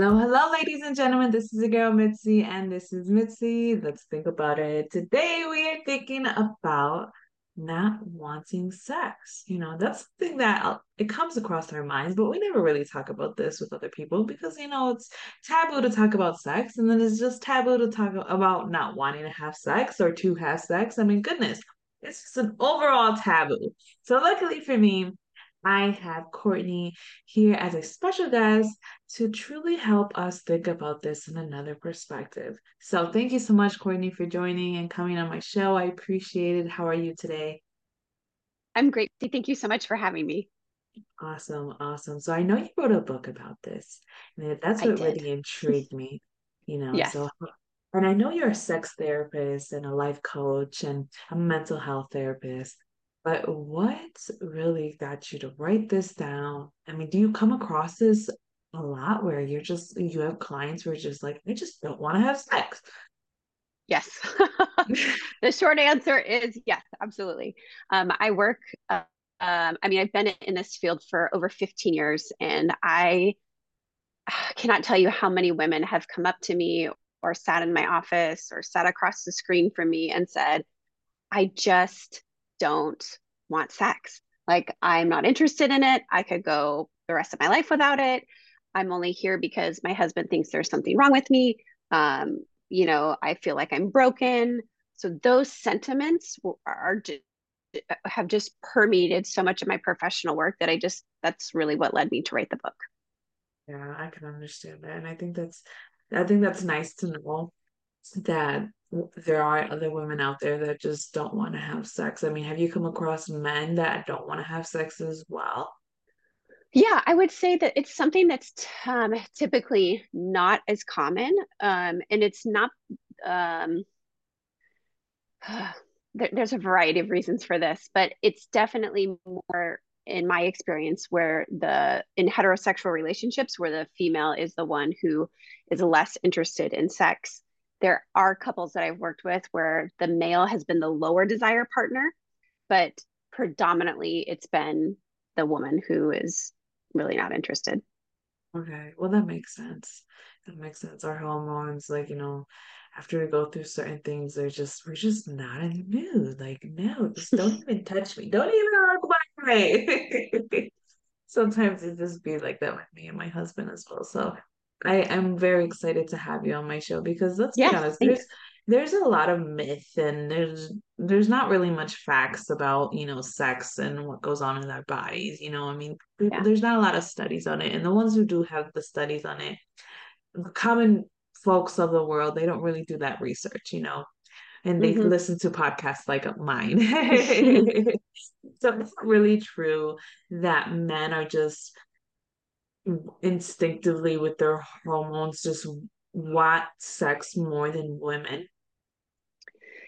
Hello, hello, ladies and gentlemen. This is your girl Mitzi, and this is Mitzi. Let's think about it. Today we are thinking about not wanting sex. You know, that's something that uh, it comes across our minds, but we never really talk about this with other people because you know it's taboo to talk about sex, and then it's just taboo to talk about not wanting to have sex or to have sex. I mean, goodness, it's just an overall taboo. So luckily for me, I have Courtney here as a special guest to truly help us think about this in another perspective. So, thank you so much, Courtney, for joining and coming on my show. I appreciate it. How are you today? I'm great. Thank you so much for having me. Awesome, awesome. So, I know you wrote a book about this, and that's what really intrigued me, you know. Yes. So, and I know you're a sex therapist and a life coach and a mental health therapist. But what really got you to write this down? I mean, do you come across this a lot where you're just you have clients who are just like, I just don't want to have sex? Yes. the short answer is yes, absolutely. Um, I work, uh, um, I mean, I've been in this field for over 15 years, and I cannot tell you how many women have come up to me or sat in my office or sat across the screen from me and said, I just don't want sex. Like, I'm not interested in it. I could go the rest of my life without it. I'm only here because my husband thinks there's something wrong with me. Um, you know, I feel like I'm broken. So those sentiments are just, have just permeated so much of my professional work that I just that's really what led me to write the book. Yeah, I can understand that. And I think that's I think that's nice to know that there are other women out there that just don't want to have sex. I mean, have you come across men that don't want to have sex as well? Yeah, I would say that it's something that's um, typically not as common. Um, and it's not, um, there, there's a variety of reasons for this, but it's definitely more in my experience where the in heterosexual relationships where the female is the one who is less interested in sex there are couples that I've worked with where the male has been the lower desire partner, but predominantly it's been the woman who is really not interested. Okay, well, that makes sense. That makes sense. Our hormones, like, you know, after we go through certain things, they're just, we're just not in the mood. Like, no, just don't even touch me. Don't even look my way. Sometimes it just be like that with me and my husband as well. So I am very excited to have you on my show because let's yes, be honest, there's there's a lot of myth and there's there's not really much facts about you know sex and what goes on in our bodies. You know, I mean, yeah. there's not a lot of studies on it, and the ones who do have the studies on it, the common folks of the world, they don't really do that research. You know, and they mm-hmm. listen to podcasts like mine. so it's really true that men are just instinctively with their hormones just want sex more than women?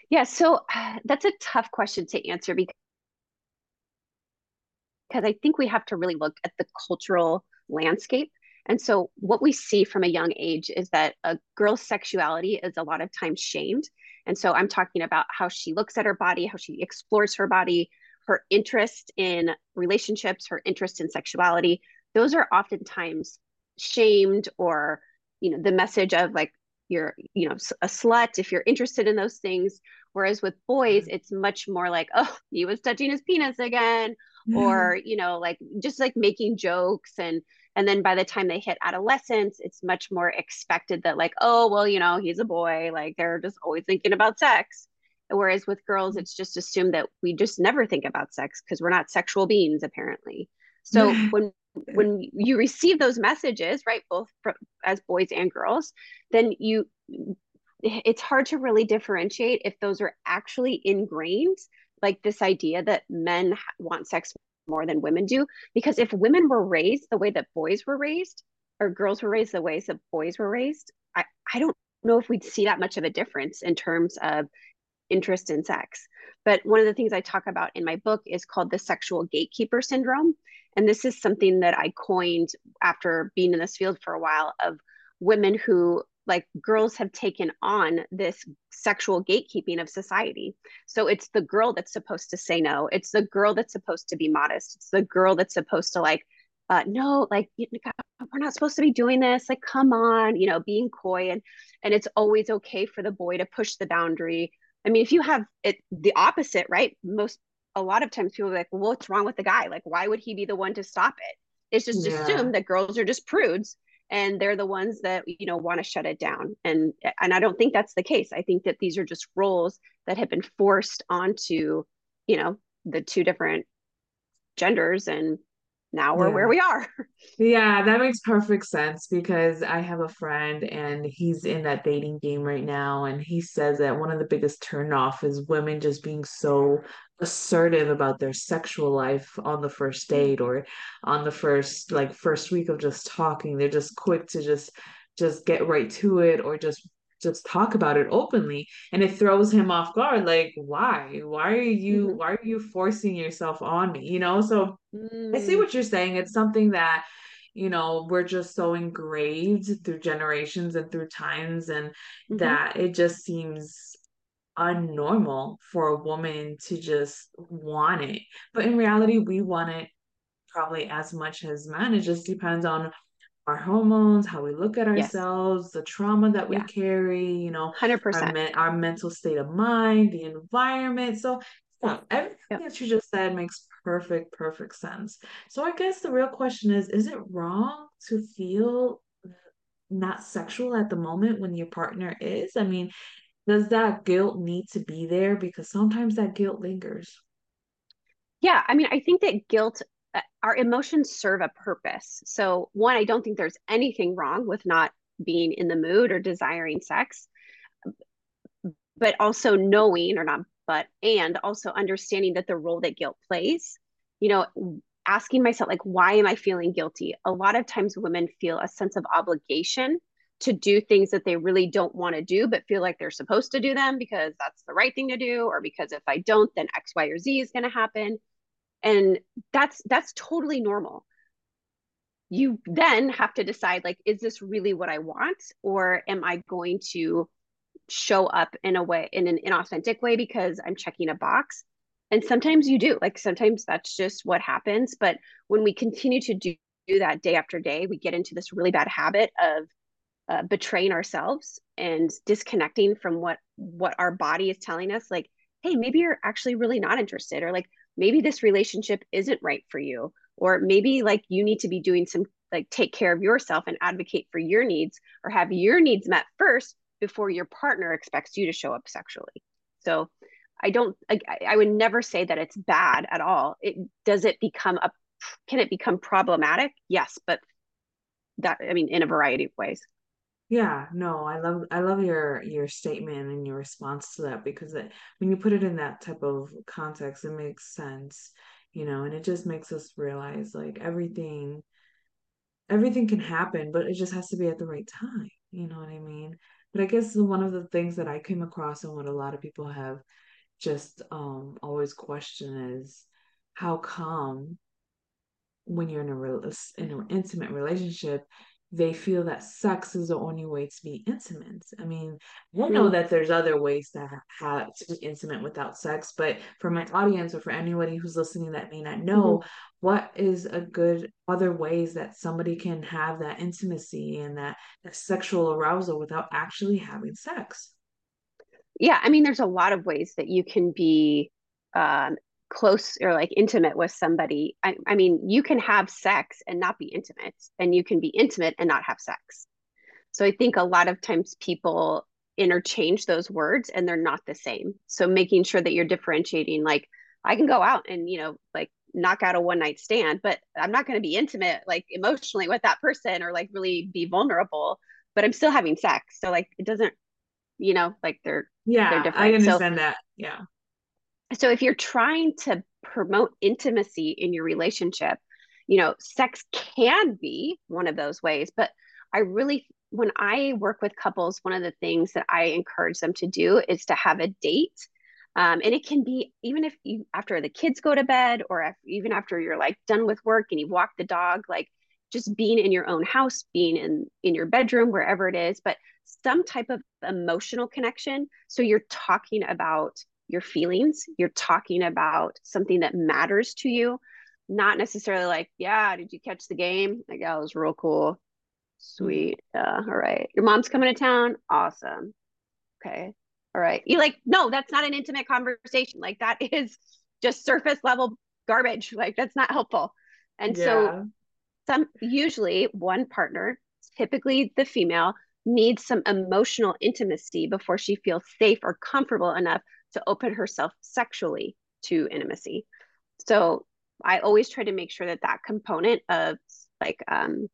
Yeah, so uh, that's a tough question to answer because because I think we have to really look at the cultural landscape. And so, what we see from a young age is that a girl's sexuality is a lot of times shamed. And so, I'm talking about how she looks at her body, how she explores her body, her interest in relationships, her interest in sexuality, those are oftentimes shamed or you know the message of like you're you know a slut if you're interested in those things whereas with boys mm-hmm. it's much more like oh he was touching his penis again mm-hmm. or you know like just like making jokes and and then by the time they hit adolescence it's much more expected that like oh well you know he's a boy like they're just always thinking about sex whereas with girls mm-hmm. it's just assumed that we just never think about sex because we're not sexual beings apparently so when when you receive those messages right both as boys and girls then you it's hard to really differentiate if those are actually ingrained like this idea that men want sex more than women do. Because if women were raised the way that boys were raised or girls were raised the ways that boys were raised i, I don't know if we'd see that much of a difference in terms of interest in sex. But one of the things i talk about in my book is called the sexual gatekeeper syndrome and this is something that I coined after being in this field for a while of women who like girls have taken on this sexual gatekeeping of society. So it's the girl that's supposed to say no. It's the girl that's supposed to be modest. It's the girl that's supposed to like, uh, no, like we're not supposed to be doing this like come on you know being coy and and it's always okay for the boy to push the boundary i mean if you have it the opposite right most a lot of times people are like well, what's wrong with the guy? Like why would he be the one to stop it? It's just yeah. assumed that girls are just prudes and they're the ones that you know want to shut it down. And and i don't think that's the case. I think that these are just roles that have been forced onto you know the two different genders and now we're yeah. where we are. Yeah, that makes perfect sense because I have a friend and he's in that dating game right now. And he says that one of the biggest turnoff is women just being so assertive about their sexual life on the first mm. date or on the first like first week of just talking. They're just quick to just just get right to it or just just talk about it openly and it throws him off guard like why why are you mm-hmm. why are you forcing yourself on me you know so mm. i see mm. what you're saying it's something that you know we're just so engraved through generations and through times and mm-hmm. that it just seems unnormal for a woman to just want it but in reality we want it probably as much as men it just depends on our hormones, how we look at ourselves, yes. the trauma that we yeah. carry, you know, 100%. Our, me- our, mental state of mind, the environment. So, yeah, everything that you just said makes perfect, perfect sense. So, I guess the real question is is it wrong to feel not sexual at the moment when your partner is? I mean, does that guilt need to be there? Because sometimes that guilt lingers. Yeah, I mean, I think that guilt Uh, our emotions serve a purpose. So, one, I don't think there's anything wrong with not being in the mood or desiring sex, but also knowing, or not, but, and also understanding that the role that guilt plays, you know, asking myself, like, why am I feeling guilty? A lot of times women feel a sense of obligation to do things that they really don't want to do, but feel like they're supposed to do them because that's the right thing to do, or because if I don't, then X, Y, or Z is going to happen and that's that's totally normal. You then have to decide like is this really what i want? Or am i going to show up in a way in an inauthentic way because i'm checking a box? And sometimes you do. Like sometimes that's just what happens. But when we continue to do, do that day after day we get into this really bad habit of uh, betraying ourselves and disconnecting from what what our body is telling us like hey maybe you're actually really not interested or like maybe this relationship isn't right for you or maybe like you need to be doing some like take care of yourself and advocate for your needs or have your needs met first before your partner expects you to show up sexually. So i don't I, I would never say that it's bad at all. It does it become a can it become problematic? Yes but that i mean in a variety of ways yeah, no, I love I love your your statement and your response to that because it, when you put it in that type of context, it makes sense, you know, and it just makes us realize like everything everything can happen, but it just has to be at the right time. You know what I mean? But I guess one of the things that I came across and what a lot of people have just um always question is how come when you're in a real in an intimate relationship they feel that sex is the only way to be intimate. I mean, I know that there's other ways to have to be intimate without sex, but for my audience or for anybody who's listening that may not know, mm-hmm. what is a good other ways that somebody can have that intimacy and that, that sexual arousal without actually having sex? Yeah, I mean, there's a lot of ways that you can be um, close or like intimate with somebody I, I mean you can have sex and not be intimate and you can be intimate and not have sex. So i think a lot of times people interchange those words and they're not the same. So making sure that you're differentiating like i can go out and you know like knock out a one night stand but i'm not going to be intimate like emotionally with that person or like really be vulnerable but i'm still having sex. So like it doesn't you know like they're yeah they're different. i understand so, that. Yeah so if you're trying to promote intimacy in your relationship you know sex can be one of those ways but i really when i work with couples one of the things that i encourage them to do is to have a date. Um, and it can be even if you after the kids go to bed or even after you're like done with work and you walk the dog like just being in your own house being in in your bedroom wherever it is but some type of emotional connection. So you're talking about your feelings, you're talking about something that matters to you. not necessarily like, yeah, did you catch the game? Like, yeah, it was real cool. Mm-hmm. Sweet. Yeah. All right. Your mom's coming to town. Awesome. Okay. All right. You like, no, that's not an intimate conversation. Like that is just surface level garbage. Like that's not helpful. And yeah. so some usually one partner, typically the female, needs some emotional intimacy before she feels safe or comfortable enough to open herself sexually to intimacy. So I always try to make sure that that component of like um,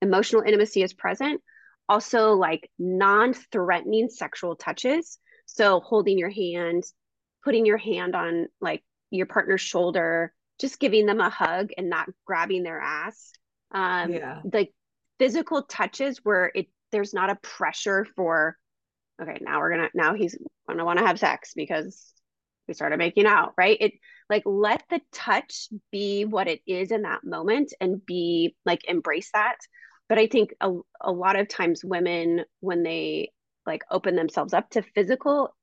emotional intimacy is present. Also, like non threatening sexual touches. So, holding your hand, putting your hand on like your partner's shoulder, just giving them a hug and not grabbing their ass. Um, yeah. Like physical touches where it there's not a pressure for okay now we're gonna now he's gonna want to have sex because we started making out right? It like let the touch be what it is in that moment and be like embrace that. But i think a, a lot of times women when they like open themselves up to physical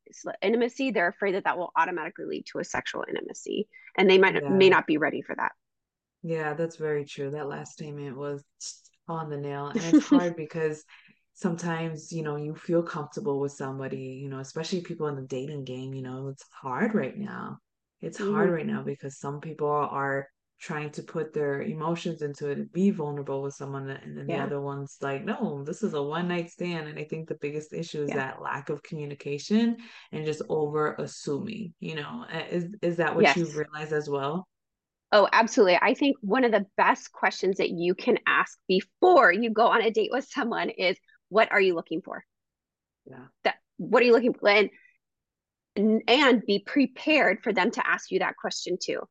intimacy they're afraid that that will automatically lead to a sexual intimacy and they might yeah. may not be ready for that. Yeah that's very true. That last statement was on the nail and it's hard because sometimes you know you feel comfortable with somebody you know especially people in the dating game you know it's hard right now it's mm-hmm. hard right now because some people are trying to put their emotions into it be vulnerable with someone and then yeah. the other one's like no this is a one night stand and i think the biggest issue is yeah. that lack of communication and just over assuming you know is is that what yes. you realize as well Oh, absolutely. I think one of the best questions that you can ask before you go on a date with someone is what are you looking for? Yeah. That what are you looking for? And and be prepared for them to ask you that question too.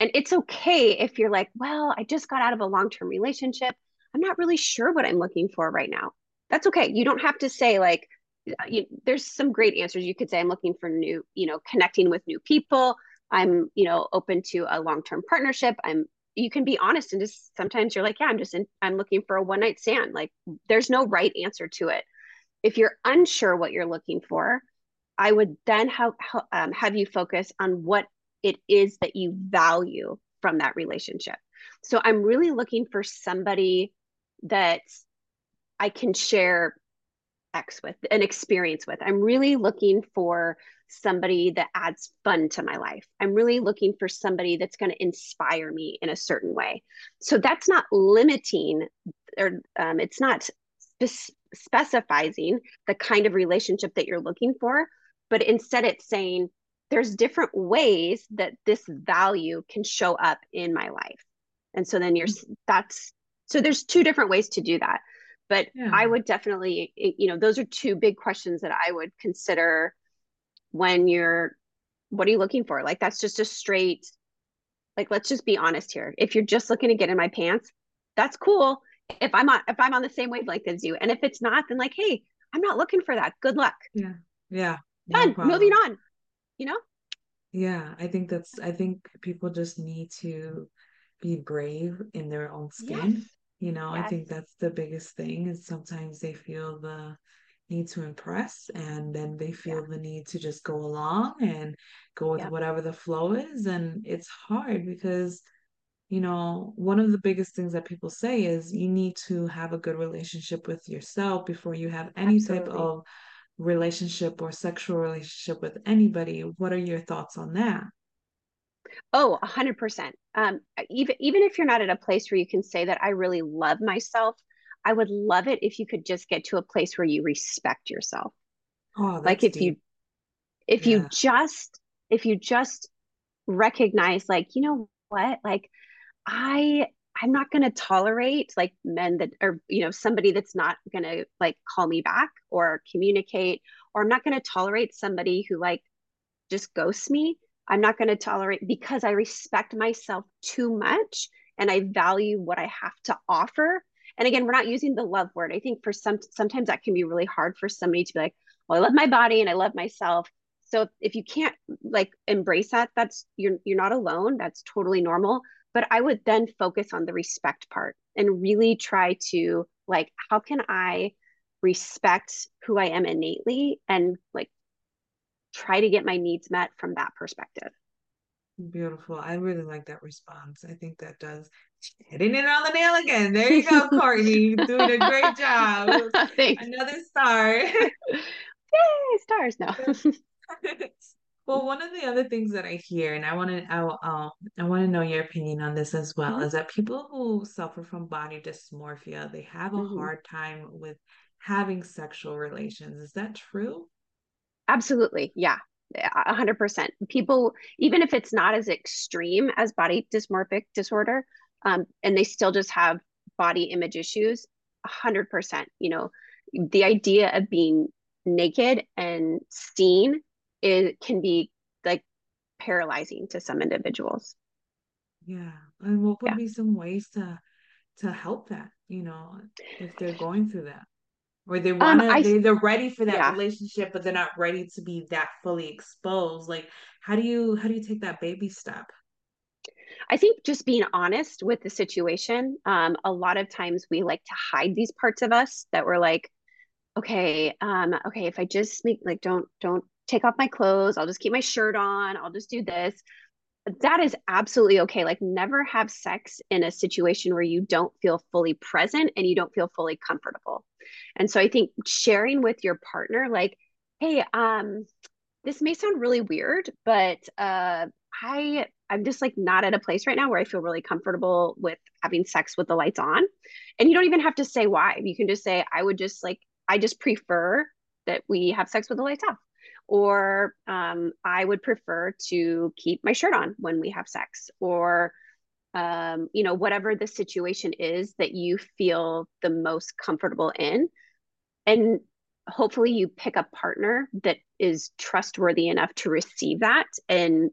And it's okay if you're like, well, I just got out of a long-term relationship. I'm not really sure what I'm looking for right now. That's okay. You don't have to say like uh, you, there's some great answers you could say i'm looking for new you know connecting with new people i'm you know open to a long-term partnership i'm you can be honest and just sometimes you're like yeah i'm just in, i'm looking for a one night stand. Like there's no right answer to it. If you're unsure what you're looking for i would then have um, have you focus on what it is that you value from that relationship. So i'm really looking for somebody that i can share x with an experience with i'm really looking for somebody that adds fun to my life. I'm really looking for somebody that's going to inspire me in a certain way. So that's not limiting or um, it's not spe- specifying the kind of relationship that you're looking for, but instead it's saying there's different ways that this value can show up in my life. And so then you're that's so there's two different ways to do that. But yeah. I would definitely, you know, those are two big questions that I would consider when you're what are you looking for? Like that's just a straight like let's just be honest here. If you're just looking to get in my pants that's cool. If i'm on if i'm on the same wavelength as you and if it's not then like hey i'm not looking for that. Good luck. Yeah. Yeah. Done. No moving on. You know? Yeah. I think that's i think people just need to be brave in their own skin. Yes. You know yes. i think that's the biggest thing is sometimes they feel the need to impress and then they feel yeah. the need to just go along and go with yeah. whatever the flow is and it's hard because you know one of the biggest things that people say is you need to have a good relationship with yourself before you have any Absolutely. type of relationship or sexual relationship with anybody what are your thoughts on that Oh, a hundred percent. Um, even even if you're not at a place where you can say that I really love myself, I would love it if you could just get to a place where you respect yourself. Oh, like if deep. you if yeah. you just if you just recognize like, you know what? Like I I'm not going to tolerate like men that are, you know, somebody that's not going to like call me back or communicate, or I'm not going to tolerate somebody who like just ghosts me. I'm not going to tolerate because I respect myself too much and I value what I have to offer. And again we're not using the love word. I think for some sometimes that can be really hard for somebody to be like well i love my body and i love myself. So if you can't like embrace that that's you're you're not alone. That's totally normal. But i would then focus on the respect part and really try to like how can i respect who i am innately and like try to get my needs met from that perspective Beautiful. I really like that response. I think that does hitting it on the nail again. There you go, Courtney. Doing a great job. Thanks. Another star. Yay, stars now. well, one of the other things that I hear, and I want to, I, um, I want to know your opinion on this as well, mm-hmm. is that people who suffer from body dysmorphia, they have a mm-hmm. hard time with having sexual relations. Is that true? Absolutely. Yeah. 100% people even if it's not as extreme as body dysmorphic disorder um, and they still just have body image issues 100% you know the idea of being naked and seen it can be like paralyzing to some individuals yeah and what would yeah. be some ways to to help that you know if they're going through that or they want to um, they, they're ready for that yeah. relationship but they're not ready to be that fully exposed like how do you how do you take that baby step I think just being honest with the situation. Um, a lot of times we like to hide these parts of us that we're like, okay, um, okay, if I just make like don't don't take off my clothes, I'll just keep my shirt on, I'll just do this that is absolutely okay. Like, never have sex in a situation where you don't feel fully present and you don't feel fully comfortable. And so I think sharing with your partner, like, hey, um, this may sound really weird, but uh, I I'm just like not at a place right now where I feel really comfortable with having sex with the lights on. And you don't even have to say why. You can just say, I would just like, I just prefer that we have sex with the lights off or um, I would prefer to keep my shirt on when we have sex, or um, you know, whatever the situation is that you feel the most comfortable in. And hopefully, you pick a partner that is trustworthy enough to receive that and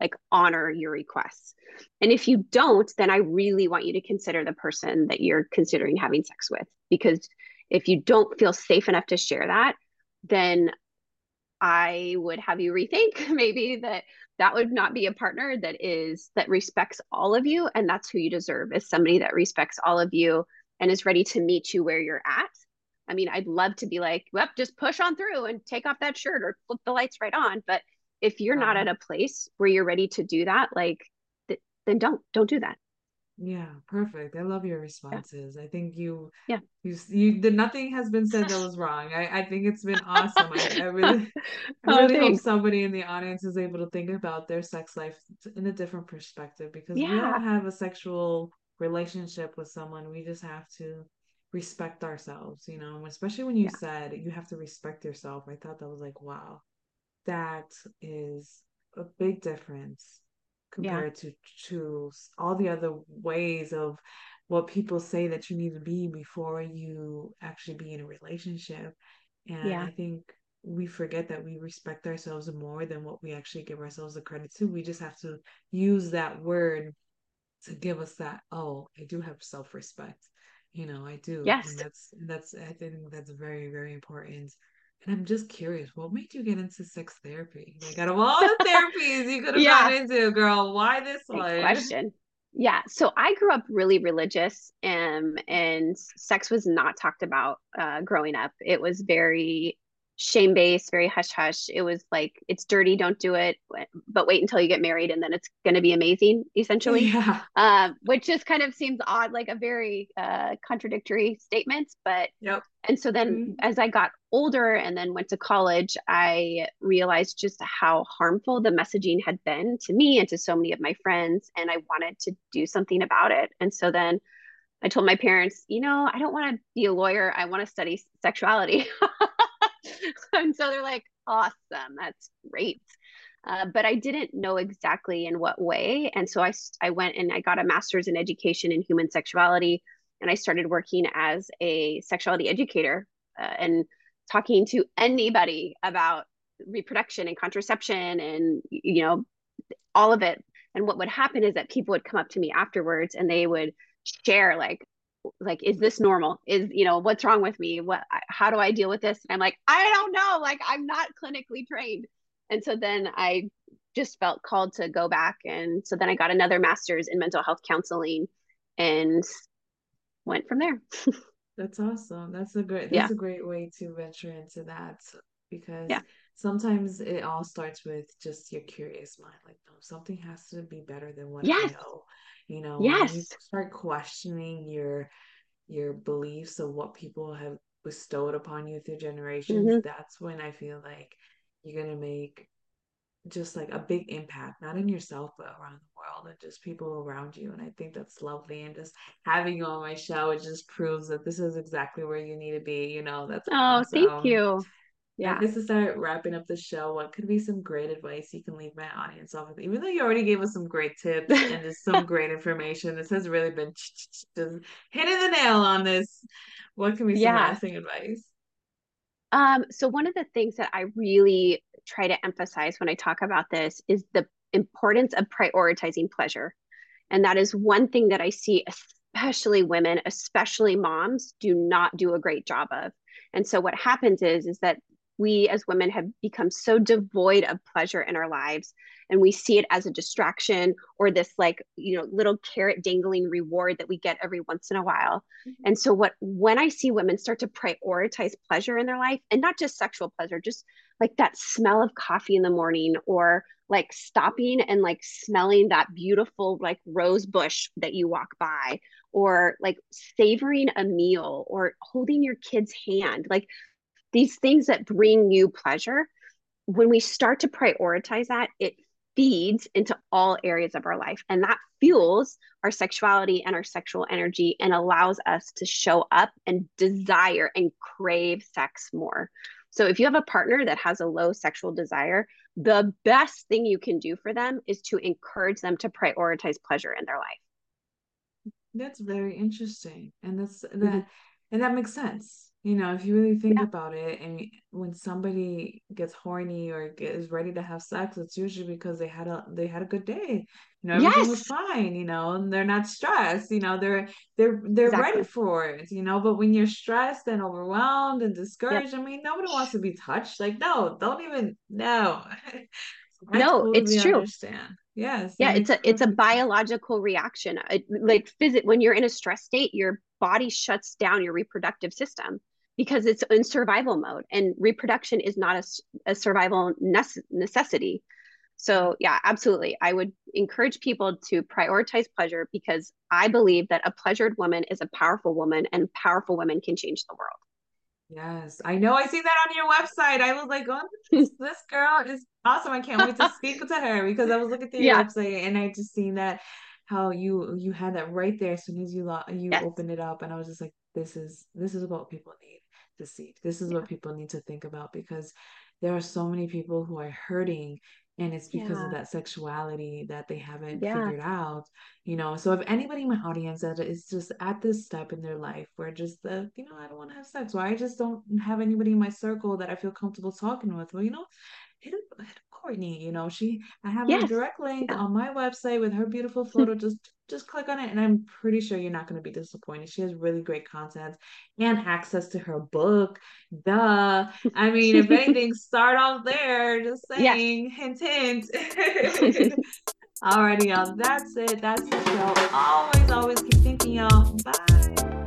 like honor your requests. And if you don't, then I really want you to consider the person that you're considering having sex with. Because if you don't feel safe enough to share that, then I would have you rethink maybe that that would not be a partner that is that respects all of you and that's who you deserve is somebody that respects all of you and is ready to meet you where you're at. I mean, I'd love to be like, well, just push on through and take off that shirt or flip the lights right on, but if you're not at a place where you're ready to do that, like th- then don't don't do that. Yeah, perfect. I love your responses. Yeah. I think you, yeah, you, you, the nothing has been said that was wrong. I, I think it's been awesome. I, I really, I oh, really hope somebody in the audience is able to think about their sex life in a different perspective because yeah. we all have a sexual relationship with someone. We just have to respect ourselves, you know, especially when you yeah. said you have to respect yourself. I thought that was like, wow, that is a big difference compared yeah. to to all the other ways of what people say that you need to be before you actually be in a relationship. And yeah. i think we forget that we respect ourselves more than what we actually give ourselves the credit to. We just have to use that word to give us that oh i do have self-respect. You know i do. Yes. and that's that's i think that's very very important and I'm just curious, what made you get into sex therapy? Like out of all the therapies you could have yeah. gone into, girl, why this Good one? Question. Yeah. So I grew up really religious and um, and sex was not talked about uh, growing up. It was very shame based, very hush hush. It was like it's dirty, don't do it, but wait until you get married and then it's going to be amazing, essentially. Yeah. Um, which just kind of seems odd, like a very uh, contradictory statement. But yep. And so then, mm-hmm. as I got older and then went to college, I realized just how harmful the messaging had been to me and to so many of my friends, and I wanted to do something about it. And so then. I told my parents, you know, I don't want to be a lawyer. I want to study sexuality. and so they're like, awesome, that's great. Uh, but I didn't know exactly in what way. And so I, I went and I got a master's in education in human sexuality. And I started working as a sexuality educator uh, and talking to anybody about reproduction and contraception and, you know, all of it. And what would happen is that people would come up to me afterwards and they would share like like is this normal is you know what's wrong with me what how do i deal with this and i'm like i don't know like i'm not clinically trained and so then i just felt called to go back and so then i got another master's in mental health counseling and went from there that's awesome that's a great that's yeah. a great way to venture into that because yeah. sometimes it all starts with just your curious mind. Like, no, something has to be better than what yes. I know. You know, yes. you start questioning your your beliefs of what people have bestowed upon you through generations, mm-hmm. that's when I feel like you're gonna make just like a big impact, not in yourself, but around the world and just people around you. And I think that's lovely. And just having you on my show, it just proves that this is exactly where you need to be. You know, that's oh, awesome. thank you. Yeah. Just to start wrapping up the show, what could be some great advice you can leave my audience off with? Even though you already gave us some great tips and just some great information, this has really been just hitting the nail on this. What can be some yeah. lasting advice? Um, so one of the things that I really try to emphasize when I talk about this is the importance of prioritizing pleasure. And that is one thing that I see, especially women, especially moms, do not do a great job of. And so what happens is, is that we as women have become so devoid of pleasure in our lives and we see it as a distraction or this like you know little carrot dangling reward that we get every once in a while mm-hmm. and so what when i see women start to prioritize pleasure in their life and not just sexual pleasure just like that smell of coffee in the morning or like stopping and like smelling that beautiful like rose bush that you walk by or like savoring a meal or holding your kid's hand like these things that bring you pleasure when we start to prioritize that it feeds into all areas of our life. And that fuels our sexuality and our sexual energy and allows us to show up and desire and crave sex more. So if you have a partner that has a low sexual desire the best thing you can do for them is to encourage them to prioritize pleasure in their life. That's very interesting. And that's that mm-hmm. and that makes sense you know, if you really think yeah. about it, and when somebody gets horny or get, is ready to have sex, it's usually because they had a they had a good day. You know, everything yes. was fine. You know, and they're not stressed. You know, they're they're they're exactly. ready for it. You know, but when you're stressed and overwhelmed and discouraged, yep. I mean, nobody wants to be touched. Like, no, don't even no. no, totally it's true. Understand. Yes. Yeah, it's a it's a biological reaction. It, like physic when you're in a stress state, your body shuts down your reproductive system because it's in survival mode and reproduction is not a, a survival nece- necessity. So yeah absolutely. I would encourage people to prioritize pleasure because i believe that a pleasured woman is a powerful woman and powerful women can change the world. Yes. I know. I see that on your website. I was like oh this, this girl is awesome. I can't wait to speak to her because i was looking through your yeah. website and i just seen that how you you had that right there as soon as you lo- you yes. opened it up. And i was just like this is this is what people need deceit. This is yeah. what people need to think about because there are so many people who are hurting and it's because yeah. of that sexuality that they haven't yeah. figured out you know so if anybody in my audience that is just at this step in their life where just the you know i don't want to have sex or i just don't have anybody in my circle that i feel comfortable talking with well you know hit, hit Courtney. You know, she I have yes. a direct link yeah. on my website with her beautiful hmm. photo. just just click on it, and I'm pretty sure you're not going to be disappointed. She has really great content and access to her book. Duh. I mean, if anything, start off there. Just saying, hint, hint. Alrighty, y'all. That's it. That's the show. Always, always keep thinking, y'all. Bye.